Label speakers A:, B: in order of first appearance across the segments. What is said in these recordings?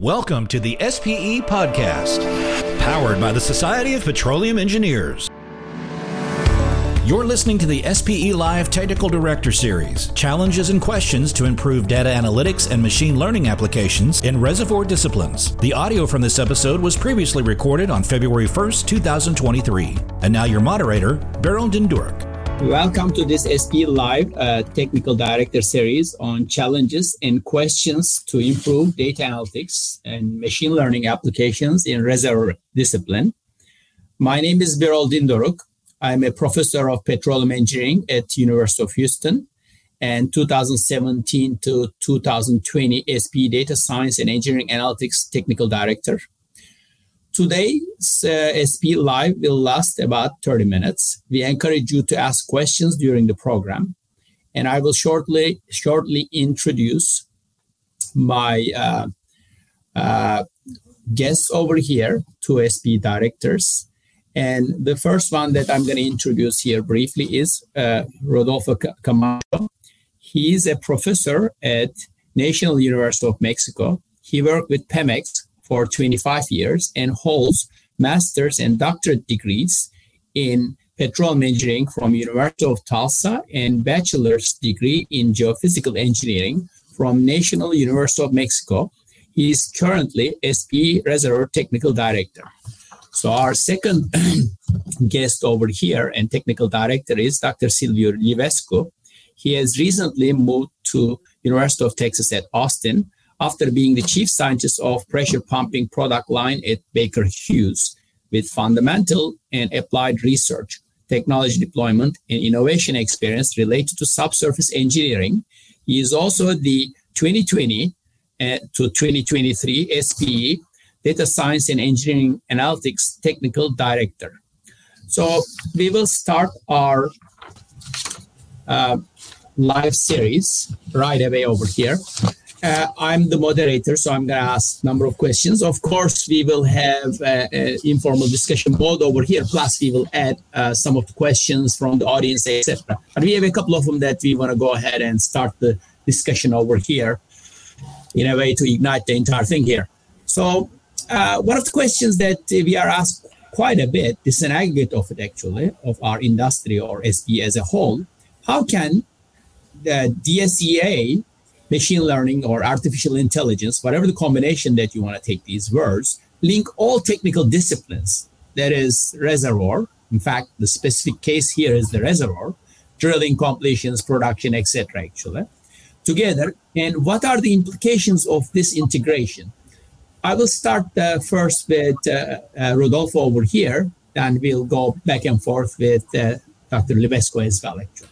A: Welcome to the SPE Podcast, powered by the Society of Petroleum Engineers. You're listening to the SPE Live Technical Director Series Challenges and Questions to Improve Data Analytics and Machine Learning Applications in Reservoir Disciplines. The audio from this episode was previously recorded on February 1st, 2023. And now your moderator, Birol Dindoruk.
B: Welcome to this SP Live uh, Technical Director series on challenges and questions to improve data analytics and machine learning applications in reservoir discipline. My name is Birol Dindoruk. I'm a professor of petroleum engineering at University of Houston and 2017 to 2020 SP Data Science and Engineering Analytics Technical Director. Today's uh, SP Live will last about 30 minutes. We encourage you to ask questions during the program. And I will shortly, shortly introduce my uh, uh, guests over here, two SP directors. And the first one that I'm going to introduce here briefly is uh, Rodolfo Camacho. He is a professor at National University of Mexico. He worked with Pemex for 25 years and holds master's and doctorate degrees in petroleum engineering from University of Tulsa and bachelor's degree in geophysical engineering from National University of Mexico. He is currently SP Reservoir Technical Director. So our second guest over here and technical director is Dr. Silviu Livescu. He has recently moved to University of Texas at Austin after being the chief scientist of pressure pumping product line at Baker Hughes with fundamental and applied research, technology deployment, and innovation experience related to subsurface engineering. He is also the 2020 uh, to 2023 SPE Data Science and Engineering Analytics Technical Director. So we will start our uh, live series right away over here uh, I'm the moderator, so I'm going to ask a number of questions. Of course, we will have uh, uh, informal discussion board over here. Plus, we will add uh, some of the questions from the audience, etc. But we have a couple of them that we want to go ahead and start the discussion over here in a way to ignite the entire thing here. So, uh, one of the questions that we are asked quite a bit, is an aggregate of it actually, of our industry or SP as a whole. How can the DSEA machine learning or artificial intelligence, whatever the combination that you want to take these words, link all technical disciplines. That is reservoir. In fact, the specific case here is the reservoir, drilling, completions, production, etc. Actually, together. And what are the implications of this integration? I will start uh, first with uh, uh, Rodolfo over here, and we'll go back and forth with uh, Dr. Livescu as well. Actually.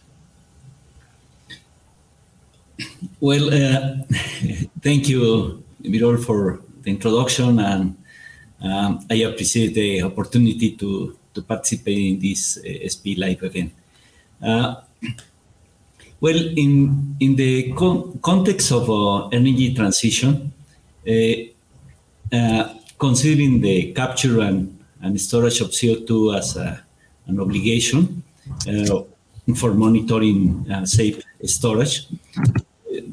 C: Well, uh, thank you, Birol, for the introduction, and um, I appreciate the opportunity to, to participate in this uh, SP Live event. Uh, well, in, in the con- context of uh, energy transition, uh, uh, considering the capture and, and storage of CO2 as a, an obligation for monitoring safe storage,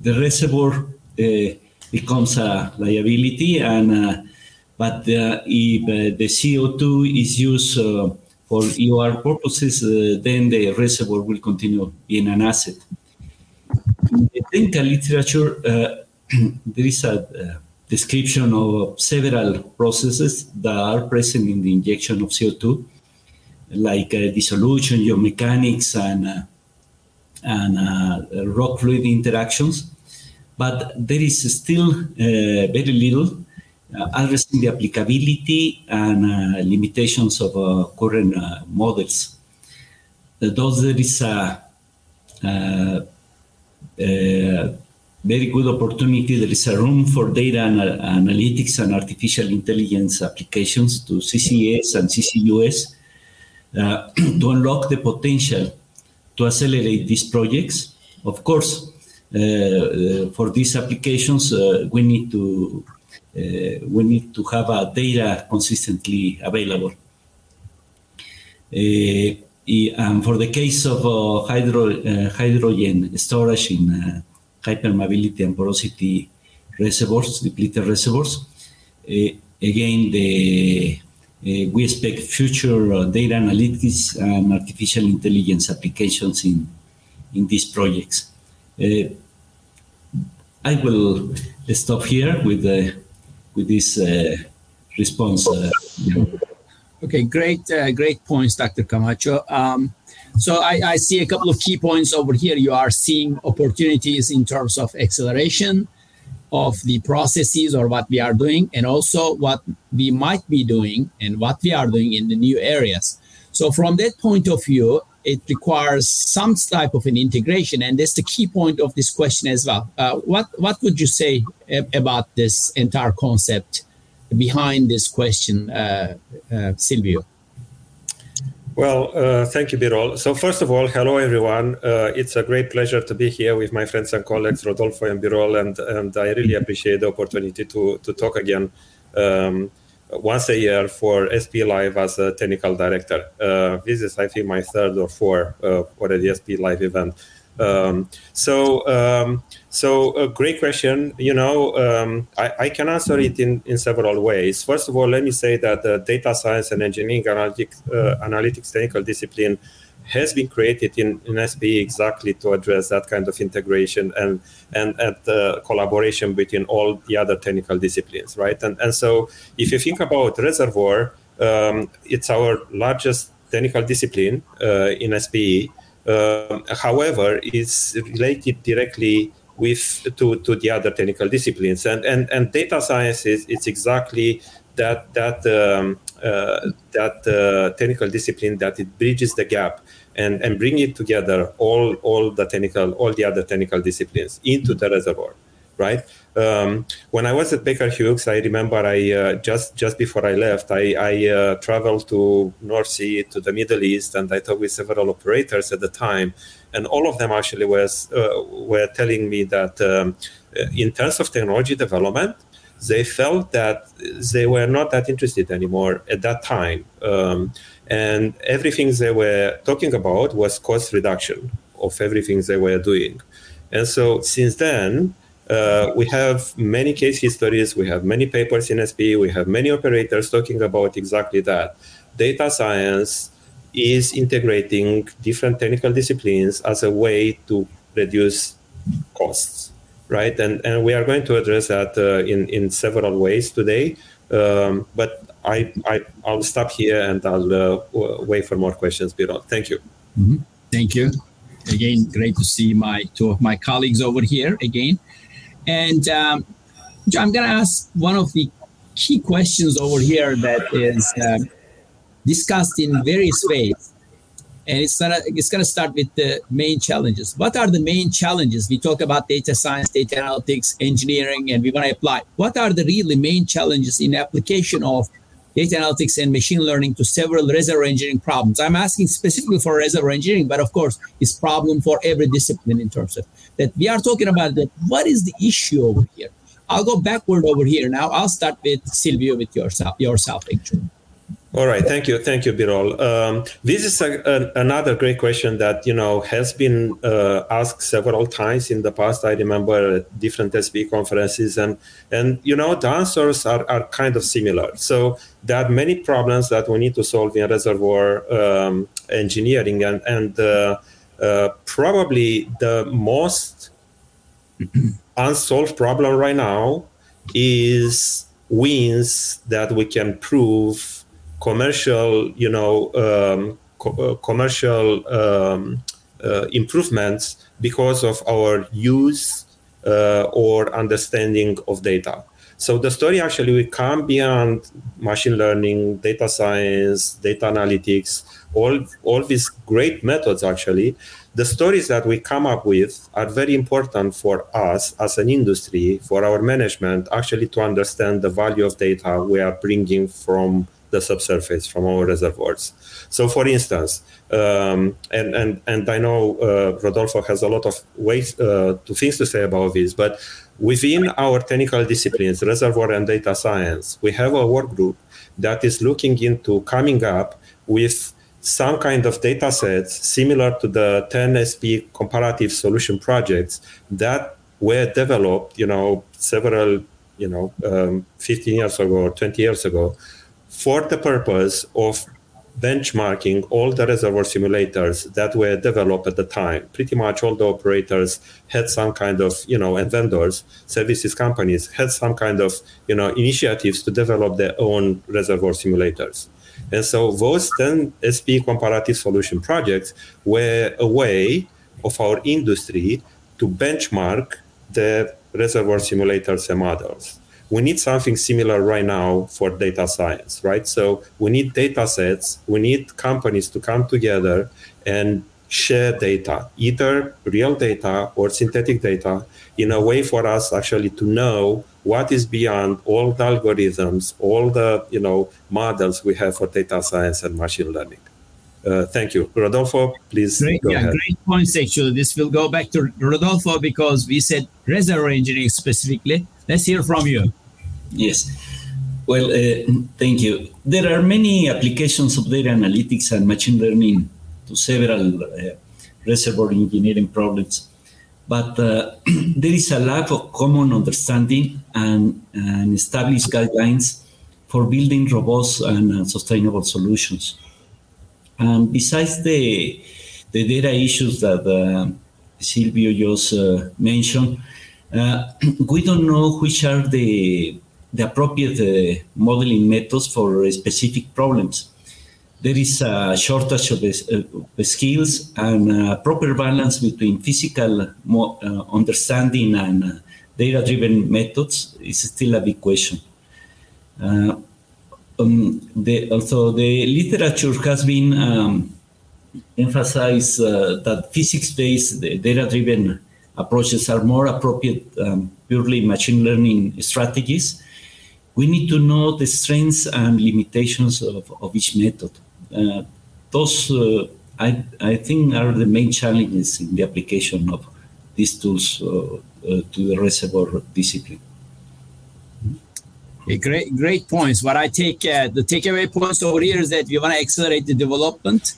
C: the reservoir uh, becomes a liability, and uh, but uh, if the CO2 is used for EOR purposes, then the reservoir will continue being an asset. In the technical literature, there is a description of several processes that are present in the injection of CO2, like uh, dissolution, geomechanics, and uh, and uh, rock fluid interactions, but there is still uh, very little uh, addressing the applicability and limitations of current models. thus, there is a, very good opportunity. There is a room for data analytics and artificial intelligence applications to CCS and CCUS uh, to unlock the potential to accelerate these projects. Of course, uh, uh, for these applications, uh, we need to we need to have data consistently available. and for the case of hydro, hydrogen storage in high permeability and porosity reservoirs, depleted reservoirs, again, the Uh, we expect future uh, data analytics and artificial intelligence applications in in these projects. Uh, I will stop here with the with this response.
B: Okay, great, uh, great points, Dr. Camacho. Um, so I, I, see a couple of key points over here. You are seeing opportunities in terms of acceleration of the processes or what we are doing, and also what we might be doing and what we are doing in the new areas. So from that point of view, it requires some type of an integration, and that's the key point of this question as well. Uh, what what would you say about this entire concept? behind this question, uh, uh, Silviu?
D: Well, uh, thank you, Birol. So, first of all, hello, everyone. Uh, it's a great pleasure to be here with my friends and colleagues, Rodolfo and Birol, and, and I really appreciate the opportunity to, to talk again um, once a year for SP Live as a technical director. Uh, this is, I think, my third or fourth uh, already SP Live event. Um, so, um, so a great question. You know, um, I, I, can answer it in, in several ways. First of all, let me say that the data science and engineering analytics, uh, analytics technical discipline has been created in, in SPE exactly to address that kind of integration and and, and uh, collaboration between all the other technical disciplines, right? And and so if you think about reservoir, um, it's our largest technical discipline uh, in SPE. Um, however, it's related directly with to, to the other technical disciplines, and and, and data science is it's exactly that that um, uh, that uh, technical discipline that it bridges the gap and and bring it together all all the technical all the other technical disciplines into the reservoir right? Um, when I was at Baker Hughes, I remember I uh, just just before I left, I, I uh, traveled to North Sea to the Middle East, and I talked with several operators at the time, and all of them actually was uh, were telling me that um, in terms of technology development, they felt that they were not that interested anymore at that time, um, and everything they were talking about was cost reduction of everything they were doing, and so since then uh, we have many case histories, we have many papers in SP, we have many operators talking about exactly that. Data science is integrating different technical disciplines as a way to reduce costs, right? And, and we are going to address that uh, in, in several ways today. Um, but I, I, I'll stop here and I'll uh, wait for more questions, Birol. Thank you.
B: Mm-hmm. Thank you. Again, great to see my two of my colleagues over here again. And um, I'm going to ask one of the key questions over here that is uh, discussed in various ways. And it's gonna it's gonna start with the main challenges. What are the main challenges? We talk about data science, data analytics, engineering, and we want to apply. What are the really main challenges in application of data analytics and machine learning to several reservoir engineering problems. I'm asking specifically for reservoir engineering, but of course, it's problem for every discipline in terms of that. We are talking about that. What is the issue over here? I'll go backward over here now. I'll start with Silviu with yourself, yourself actually.
D: All right, thank you, thank you, Birol. Um, this is a, a, another great question that you know has been uh, asked several times in the past. I remember at different SB conferences, and and you know the answers are, are kind of similar. So there are many problems that we need to solve in reservoir um, engineering, and and uh, uh, probably the most unsolved problem right now is wins that we can prove commercial, you know, um, co- uh, commercial um, uh, improvements because of our use uh, or understanding of data. So the story actually will come beyond machine learning, data science, data analytics, all all these great methods actually. The stories that we come up with are very important for us as an industry, for our management, actually to understand the value of data we are bringing from the subsurface from our reservoirs. So, for instance, um, and and and I know uh, Rodolfo has a lot of ways uh, to things to say about this, but within our technical disciplines, reservoir and data science, we have a work group that is looking into coming up with some kind of data sets similar to the 10SP comparative solution projects that were developed, you know, several you know, um, 15 years ago or 20 years ago, for the purpose of benchmarking all the reservoir simulators that were developed at the time. Pretty much all the operators had some kind of, you know, and vendors, services companies had some kind of, you know, initiatives to develop their own reservoir simulators. And so those 10 SP comparative solution projects were a way of our industry to benchmark the reservoir simulators and models we need something similar right now for data science, right? So we need data sets, we need companies to come together and share data, either real data or synthetic data, in a way for us actually to know what is beyond all the algorithms, all the you know models we have for data science and machine learning. Uh, thank you, Rodolfo. Please
B: great, yeah,
D: ahead.
B: Great points. Actually, this will go back to Rodolfo because we said reservoir engineering specifically. Let's hear from you.
C: Yes. Well, uh, thank you. There are many applications of data analytics and machine learning to several uh, reservoir engineering problems, but uh, there is a lack of common understanding and, and established guidelines for building robust and uh, sustainable solutions. And besides the, the data issues that uh, Silviu just uh, mentioned, we don't know which are the the appropriate uh, modeling methods for specific problems. There is a shortage of uh, skills and a proper balance between physical uh, understanding and data-driven methods is still a big question. Um, the, also, the literature has been um, emphasized uh, that physics-based data-driven approaches are more appropriate um, purely machine learning strategies we need to know the strengths and limitations of, of each method. Uh, those, uh, I, I think, are the main challenges in the application of these tools uh, uh to the reservoir discipline.
B: Okay, great, great points. What I take uh, the takeaway points over here is that we want to accelerate the development,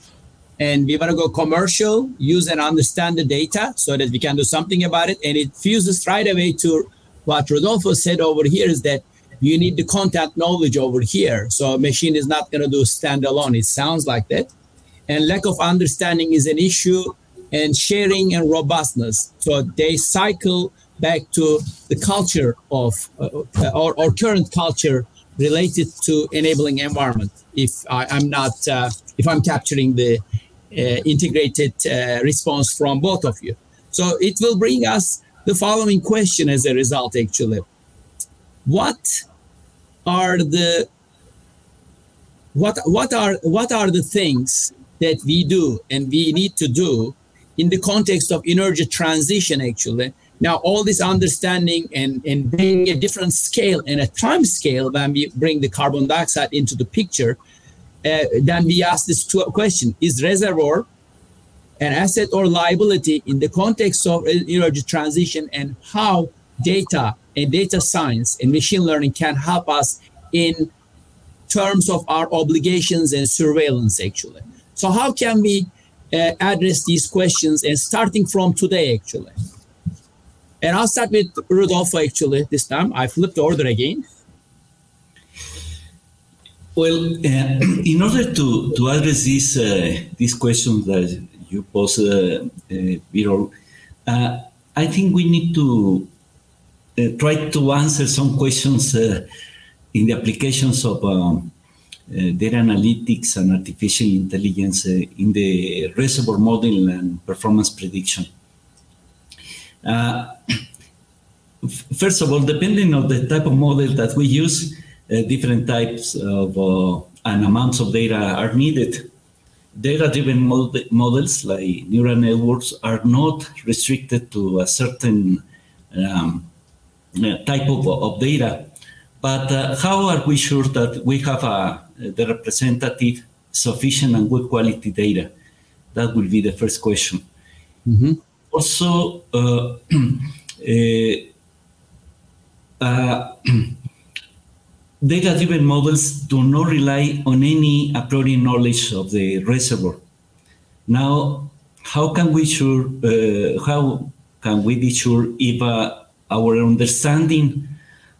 B: and we want to go commercial, use and understand the data so that we can do something about it. And it fuses right away to what Rodolfo said over here is that you need the content knowledge over here. So a machine is not going to do standalone. It sounds like that. And lack of understanding is an issue and sharing and robustness. So they cycle back to the culture of uh, or, or, current culture related to enabling environment. If I, am not, uh, if I'm capturing the integrated uh, response from both of you. So it will bring us the following question as a result, actually. What are the what what are what are the things that we do and we need to do in the context of energy transition actually now all this understanding and and bring a different scale and a time scale when we bring the carbon dioxide into the picture uh, then we ask this question is reservoir an asset or liability in the context of energy transition and how data and data science and machine learning can help us in terms of our obligations and surveillance actually? So how can we uh, address these questions and starting from today actually? And i'll start with rodolfo actually this time. I flipped the order again
C: well uh, in order to to address this uh, this question that you pose uh, uh, uh, i think we need to uh, try to answer some questions uh, in the applications of um, uh, data analytics and artificial intelligence in the reservoir modeling and performance prediction. first of all, depending on the type of model that we use, different types of and amounts of data are needed data-driven mod- models like neural networks are not restricted to a certain um, uh, type of, of data. But uh, how are we sure that we have a, the representative, sufficient, and good quality data? That will be the first question. Mm-hmm. Also, uh, uh, data-driven models do not rely on any a priori knowledge of the reservoir. Now, how can we sure? Uh, how can we be sure if uh, our understanding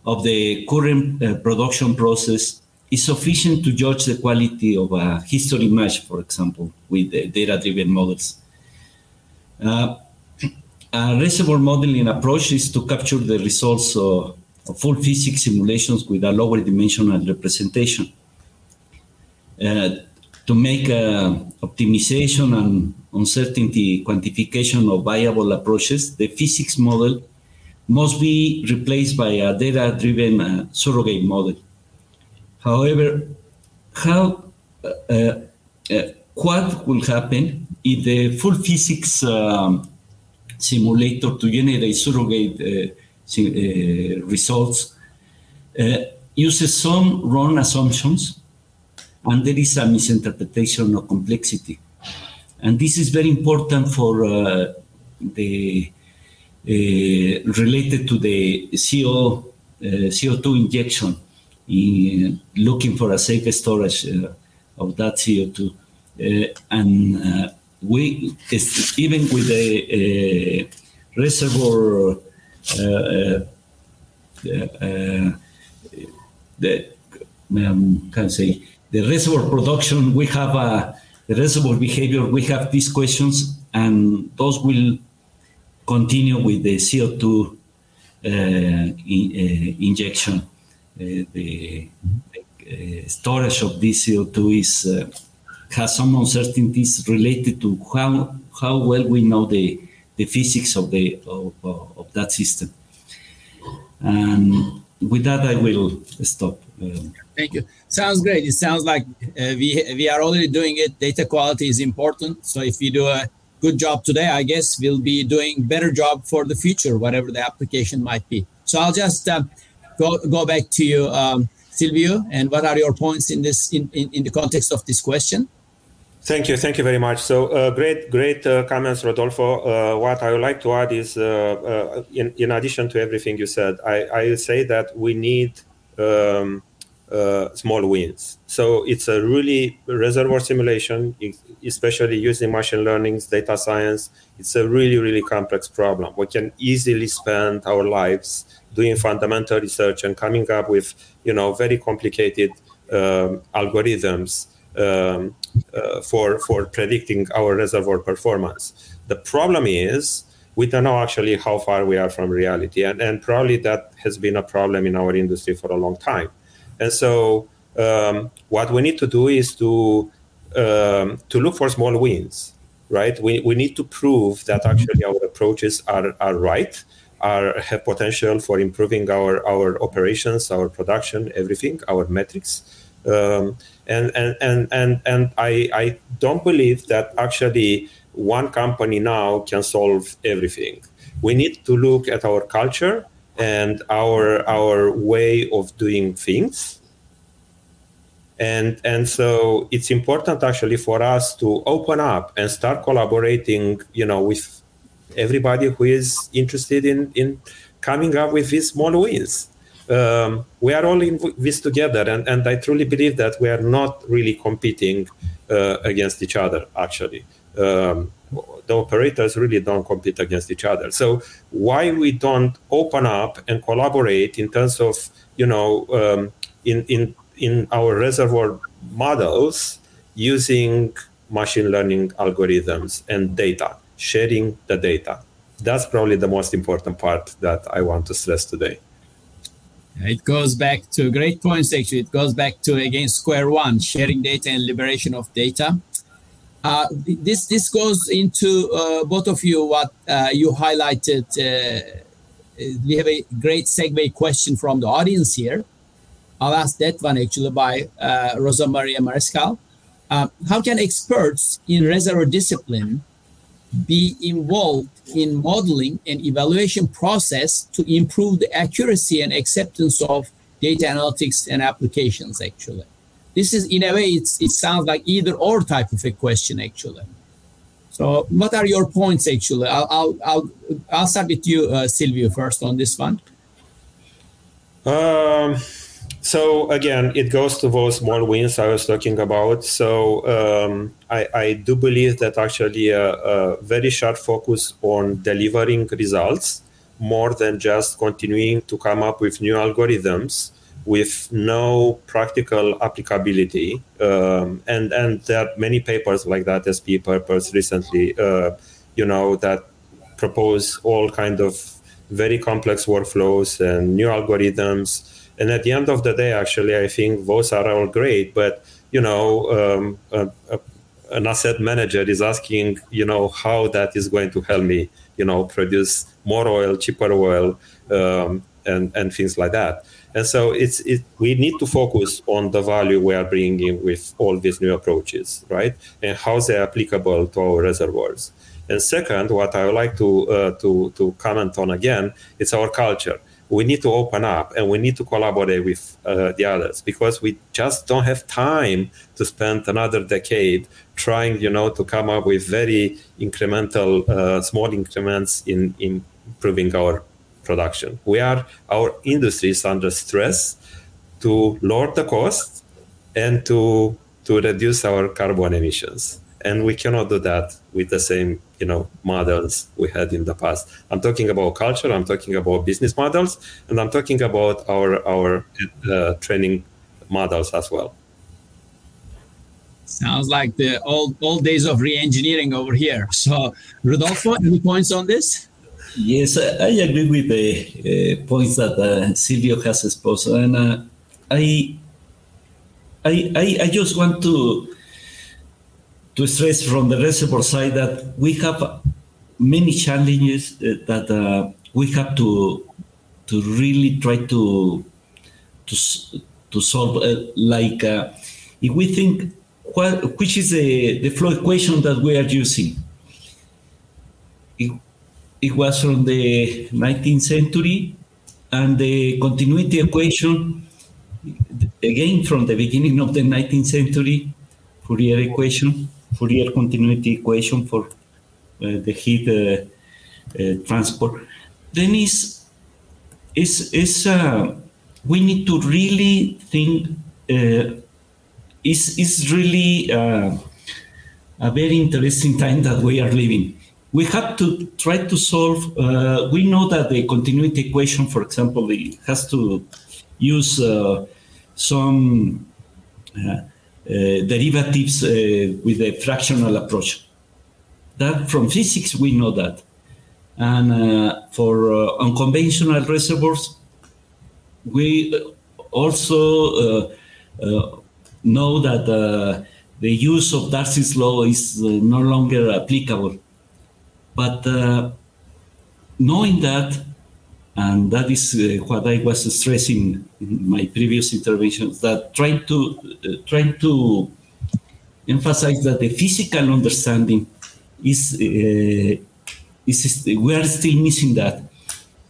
C: of the current uh, production process is sufficient to judge the quality of a history match, for example, with data-driven models. Uh, a reservoir modeling approach is to capture the results of full physics simulations with a lower dimensional representation. Uh, to make uh, optimization and uncertainty quantification of viable approaches, the physics model must be replaced by a data-driven uh, surrogate model. However, how uh, uh, what will happen if the full physics um, simulator to generate surrogate uh, results uh, uses some wrong assumptions and there is a misinterpretation of complexity. And this is very important for uh, the uh, related to the CO, uh, CO2 injection, in looking for a safe storage of that CO2. and we even with the reservoir the um, can say the reservoir production, we have a, the reservoir behavior, we have these questions, and those will continue with the CO2 uh, in, uh, injection. Uh, the, storage of this CO2 is has some uncertainties related to how how well we know the the physics of the of, of that system. And with that, I will stop. Um,
B: Thank you. Sounds great. It sounds like uh, we we are already doing it. Data quality is important. So if we do a good job today, I guess we'll be doing better job for the future, whatever the application might be. So I'll just uh, go go back to you, um, Silviu. And what are your points in this in, in, in the context of this question?
D: Thank you, thank you very much. So uh, great, great uh, comments, Rodolfo. Uh, what I would like to add is, uh, uh, in in addition to everything you said, I I say that we need um, uh, small wins. So it's a really reservoir simulation, especially using machine learning, data science. It's a really really complex problem. We can easily spend our lives doing fundamental research and coming up with you know very complicated um, algorithms um, uh, for for predicting our reservoir performance. The problem is we don't know actually how far we are from reality, and and probably that has been a problem in our industry for a long time. And so um, what we need to do is to um, to look for small wins, right? We, we need to prove that actually our approaches are, are right, are have potential for improving our, our operations, our production, everything, our metrics. Um, and and and and and I I don't believe that actually one company now can solve everything. We need to look at our culture and our our way of doing things. And and so it's important actually for us to open up and start collaborating, you know, with everybody who is interested in in coming up with these small wins um, we are all in this together, and, and I truly believe that we are not really competing uh, against each other. Actually, um, the operators really don't compete against each other. So why we don't open up and collaborate in terms of you know um, in in in our reservoir models using machine learning algorithms and data, sharing the data. That's probably the most important part that I want to stress today.
B: It goes back to great points, actually. It goes back to, again, square one sharing data and liberation of data. Uh, this this goes into uh, both of you what uh, you highlighted. Uh, we have a great segue question from the audience here. I'll ask that one actually by uh, Rosa Maria Mariscal. Uh, how can experts in reservoir discipline be involved in modeling and evaluation process to improve the accuracy and acceptance of data analytics and applications actually. This is in a way it sounds like either or type of a question actually. So what are your points actually? I'll i'll i'll, I'll start with you uh, silviu first on this one.
D: Um so again, it goes to those small wins I was talking about. So um, I, I, do believe that actually a, a, very sharp focus on delivering results more than just continuing to come up with new algorithms with no practical applicability. Um, and and there are many papers like that, SP papers recently, uh, you know, that propose all kind of very complex workflows and new algorithms. And at the end of the day, actually, I think those are all great. But you know, um, a, a, an asset manager is asking, you know, how that is going to help me, you know, produce more oil, cheaper oil, um, and and things like that. And so it's it, we need to focus on the value we are bringing with all these new approaches, right? And how they're applicable to our reservoirs. And second, what I would like to uh, to to comment on again, it's our culture. We need to open up and we need to collaborate with uh, the others because we just don't have time to spend another decade trying, you know, to come up with very incremental, uh, small increments in, in improving our production. We are our industry is under stress to lower the cost and to to reduce our carbon emissions and we cannot do that with the same you know models we had in the past. I'm talking about culture i'm talking about business models and i'm talking about our our uh, training models as well.
B: Sounds like the old old days of re-engineering over here. So rodolfo any points on this?
C: Yes i agree with the uh, points that uh, silviu has exposed and uh, I, I i i just want to to stress from the reservoir side that we have many challenges uh, that uh, we have to to really try to to to solve. Uh, like uh, if we think what which is the the flow equation that we are using. It, it was from the 19th century, and the continuity equation again from the beginning of the 19th century, Fourier equation Fourier continuity equation for uh, the heat uh, uh, transport, then is is is we need to really think is is really a very interesting time that we are living. We have to try to solve. Uh, we know that the continuity equation, for example, has to use uh, some uh, Uh, derivatives uh, with a fractional approach. That from physics we know that, and uh, for uh, unconventional reservoirs, we also uh, know that the use of Darcy's law is no longer applicable. But knowing that and that is uh, what I was stressing in my previous interventions that trying to uh, trying to emphasize that the physical understanding is uh, is we are still missing that.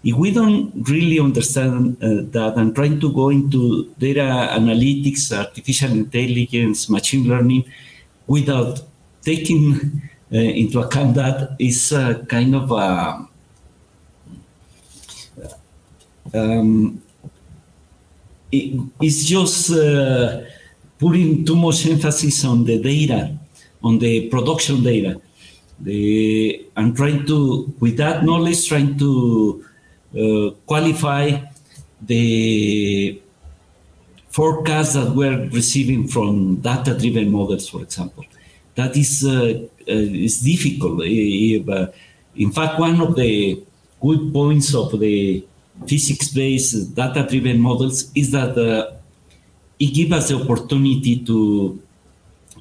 C: If we don't really understand uh, that and trying to go into data analytics artificial intelligence machine learning without taking uh, into account that is kind of a um, it, it's just uh, putting too much emphasis on the data, on the production data. The, I'm trying to, with that knowledge, trying to uh, qualify the forecasts that we're receiving from data-driven models, for example. That is uh, uh is difficult. If, in fact, one of the good points of the physics-based data-driven models is that uh, it gives us the opportunity to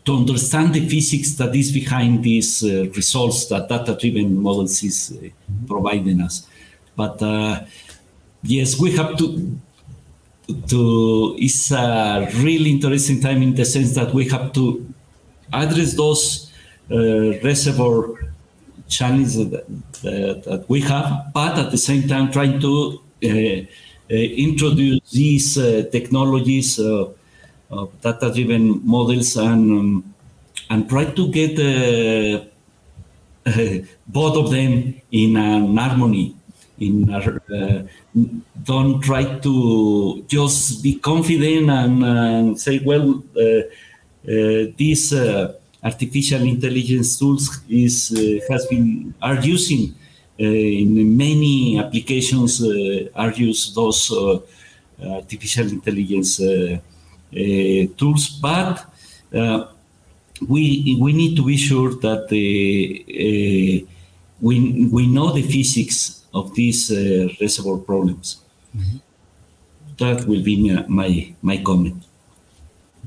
C: to understand the physics that is behind these uh, results that data-driven models is uh, providing us. But uh, yes, we have to to. It's a really interesting time in the sense that we have to address those uh, reservoir challenges that, that, that, we have, but at the same time trying to introduce these uh, technologies data-driven models and um, and try to get both of them in an harmony in our, uh, don't try to just be confident and, and say well uh, uh, these artificial intelligence tools is has been are using Uh, in many applications uh, are used those uh, artificial intelligence tools, but we we need to be sure that the we we know the physics of these reservoir problems. Mm-hmm. That will be my my comment.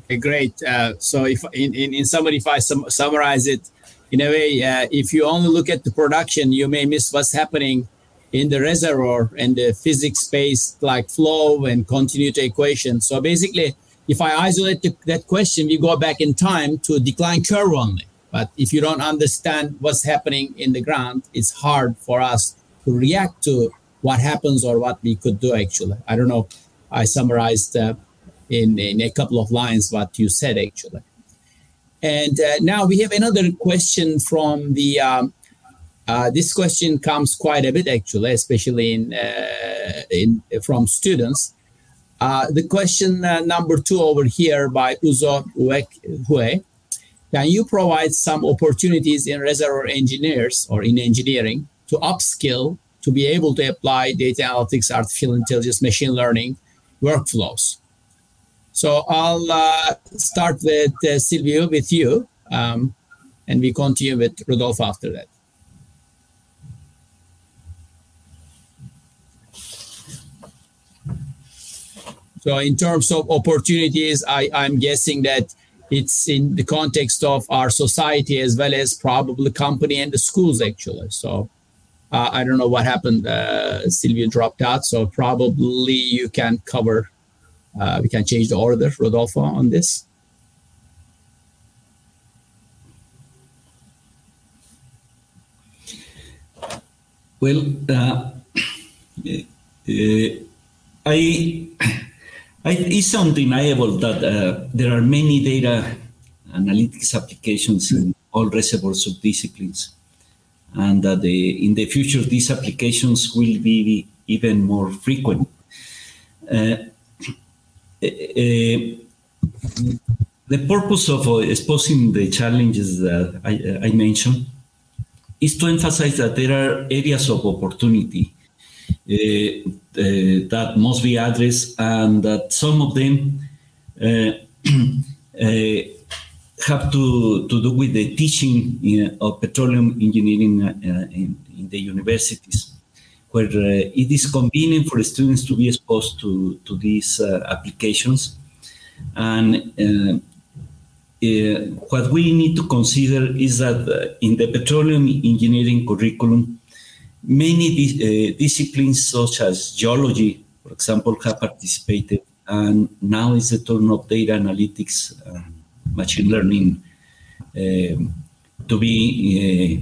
B: Okay, great. Uh, so, if in, in, in summary, if I sum, summarize it in a way, uh, if you only look at the production, you may miss what's happening in the reservoir and the physics based like flow and continuity equation. So, basically, if I isolate the, that question, we go back in time to decline curve only. But if you don't understand what's happening in the ground, it's hard for us to react to what happens or what we could do actually. I don't know. I summarized uh, in, in a couple of lines what you said actually. And uh, now we have another question from the. Um, uh, this question comes quite a bit actually, especially in uh, in from students. Uh, the question uh, number two over here by Uzo Hue. Can you provide some opportunities in reservoir engineers or in engineering to upskill to be able to apply data analytics, artificial intelligence, machine learning workflows? So I'll uh, start with uh, Silviu, with you, um, and we continue with Rodolfo after that. So in terms of opportunities, I, I'm guessing that it's in the context of our society as well as probably company and the schools actually. So uh, I don't know what happened. Uh, Silviu dropped out, so probably you can cover uh, we can change the order, Rodolfo, on this.
C: Well, uh, uh, I, I, it's undeniable that uh, there are many data analytics applications in all reservoir subdisciplines, and that in the future these applications will be even more frequent. Uh, Eh, eh, the purpose of uh, exposing the challenges that I, uh, I, mentioned is to emphasize that there are areas of opportunity uh, that must be addressed and that some of them have to, to do with the teaching of petroleum engineering in, in the universities where uh, it is convenient for students to be exposed to, to these uh, applications. And uh, what we need to consider is that in the petroleum engineering curriculum, many di- disciplines such as geology, for example, have participated, and now is the turn of data analytics, machine learning, um, to be uh,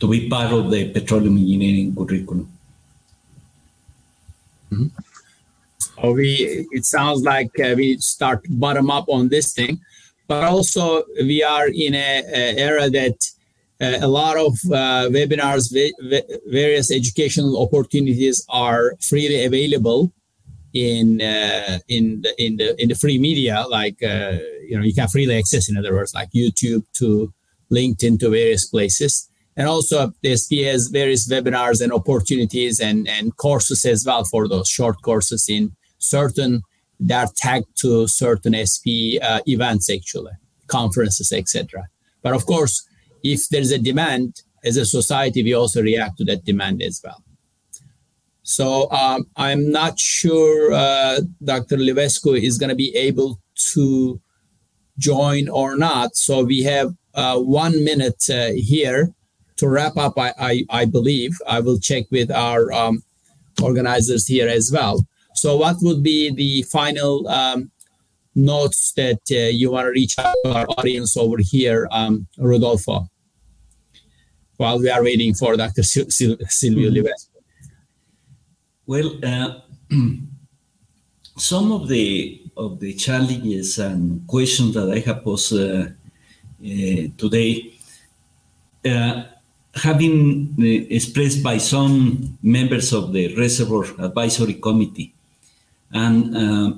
C: to be part of the petroleum engineering curriculum.
B: Mm-hmm. we it sounds like uh, we start bottom up on this thing, but also we are in a, a era that uh, a lot of uh, webinars, various educational opportunities are freely available in uh, in the in the in the free media. Like uh, you know, you can freely access. In other words, like YouTube to LinkedIn to various places. And also the SP has various webinars and opportunities and, and courses as well for those short courses in certain that are tagged to certain SP uh, events actually, conferences, etc. But of course, if there's a demand as a society, we also react to that demand as well. So um, I'm not sure uh, Dr. Livescu is going to be able to join or not. So we have uh, one minute uh, here to wrap up, I, I, I believe I will check with our um, organizers here as well. So, what would be the final um, notes that uh, you want to reach out to our audience over here, um, Rodolfo, while we are waiting for Dr. Sil- Sil- Silviu mm-hmm.
C: Well, uh, some of the of the challenges and questions that I have posed uh, uh today uh, been uh, expressed by some members of the Reservoir Advisory Committee. And uh,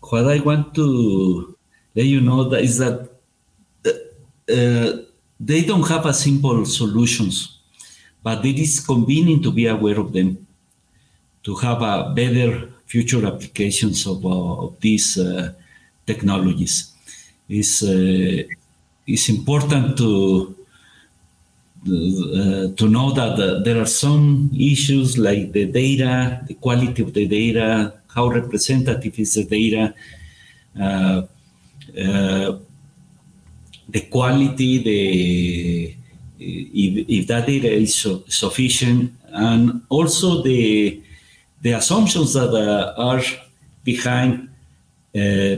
C: what I want to let you know that is that uh, uh they don't have a simple solutions, but it is convenient to be aware of them to have a better future applications of, uh, of these uh, technologies. It's, it's important to uh, to know that uh, there are some issues like the data, the quality of the data, how representative is the data, uh, the quality, the if, if that data is su- sufficient, and also the the assumptions that uh, are behind uh,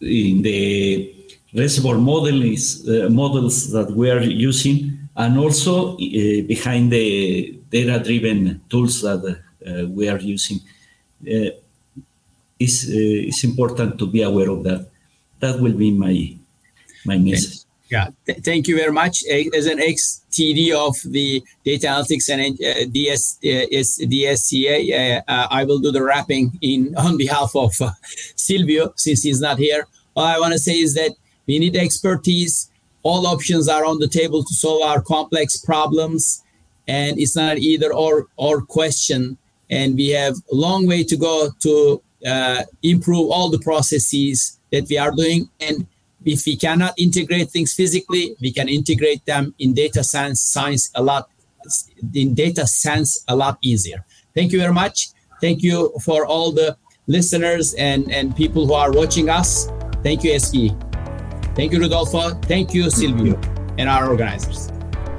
C: in the reservoir model is, uh, models that we are using, and also uh, behind the data-driven tools that uh, we are using. Uh, it's, it's important to be aware of that. That will be my my message.
B: Yeah, Th- thank you very much. As an ex TD of the data analytics and uh, DS, uh, DSEA, uh, I will do the wrapping in on behalf of uh, Silviu since he's not here. All I want to say is that we need expertise. All options are on the table to solve our complex problems, and it's not either or or question. And we have a long way to go to uh, improve all the processes that we are doing and if we cannot integrate things physically, we can integrate them in data science, science a lot, in data science a lot easier. Thank you very much. Thank you for all the listeners and, and people who are watching us. Thank you, SPE. Thank you, Rodolfo. Thank you, Silviu, and our organizers.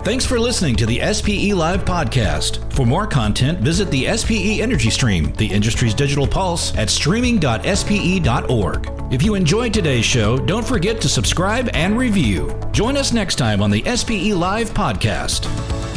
A: Thanks for listening to the SPE Live podcast. For more content, visit the SPE Energy Stream, the industry's digital pulse, at streaming.spe.org. If you enjoyed today's show, don't forget to subscribe and review. Join us next time on the SPE Live podcast.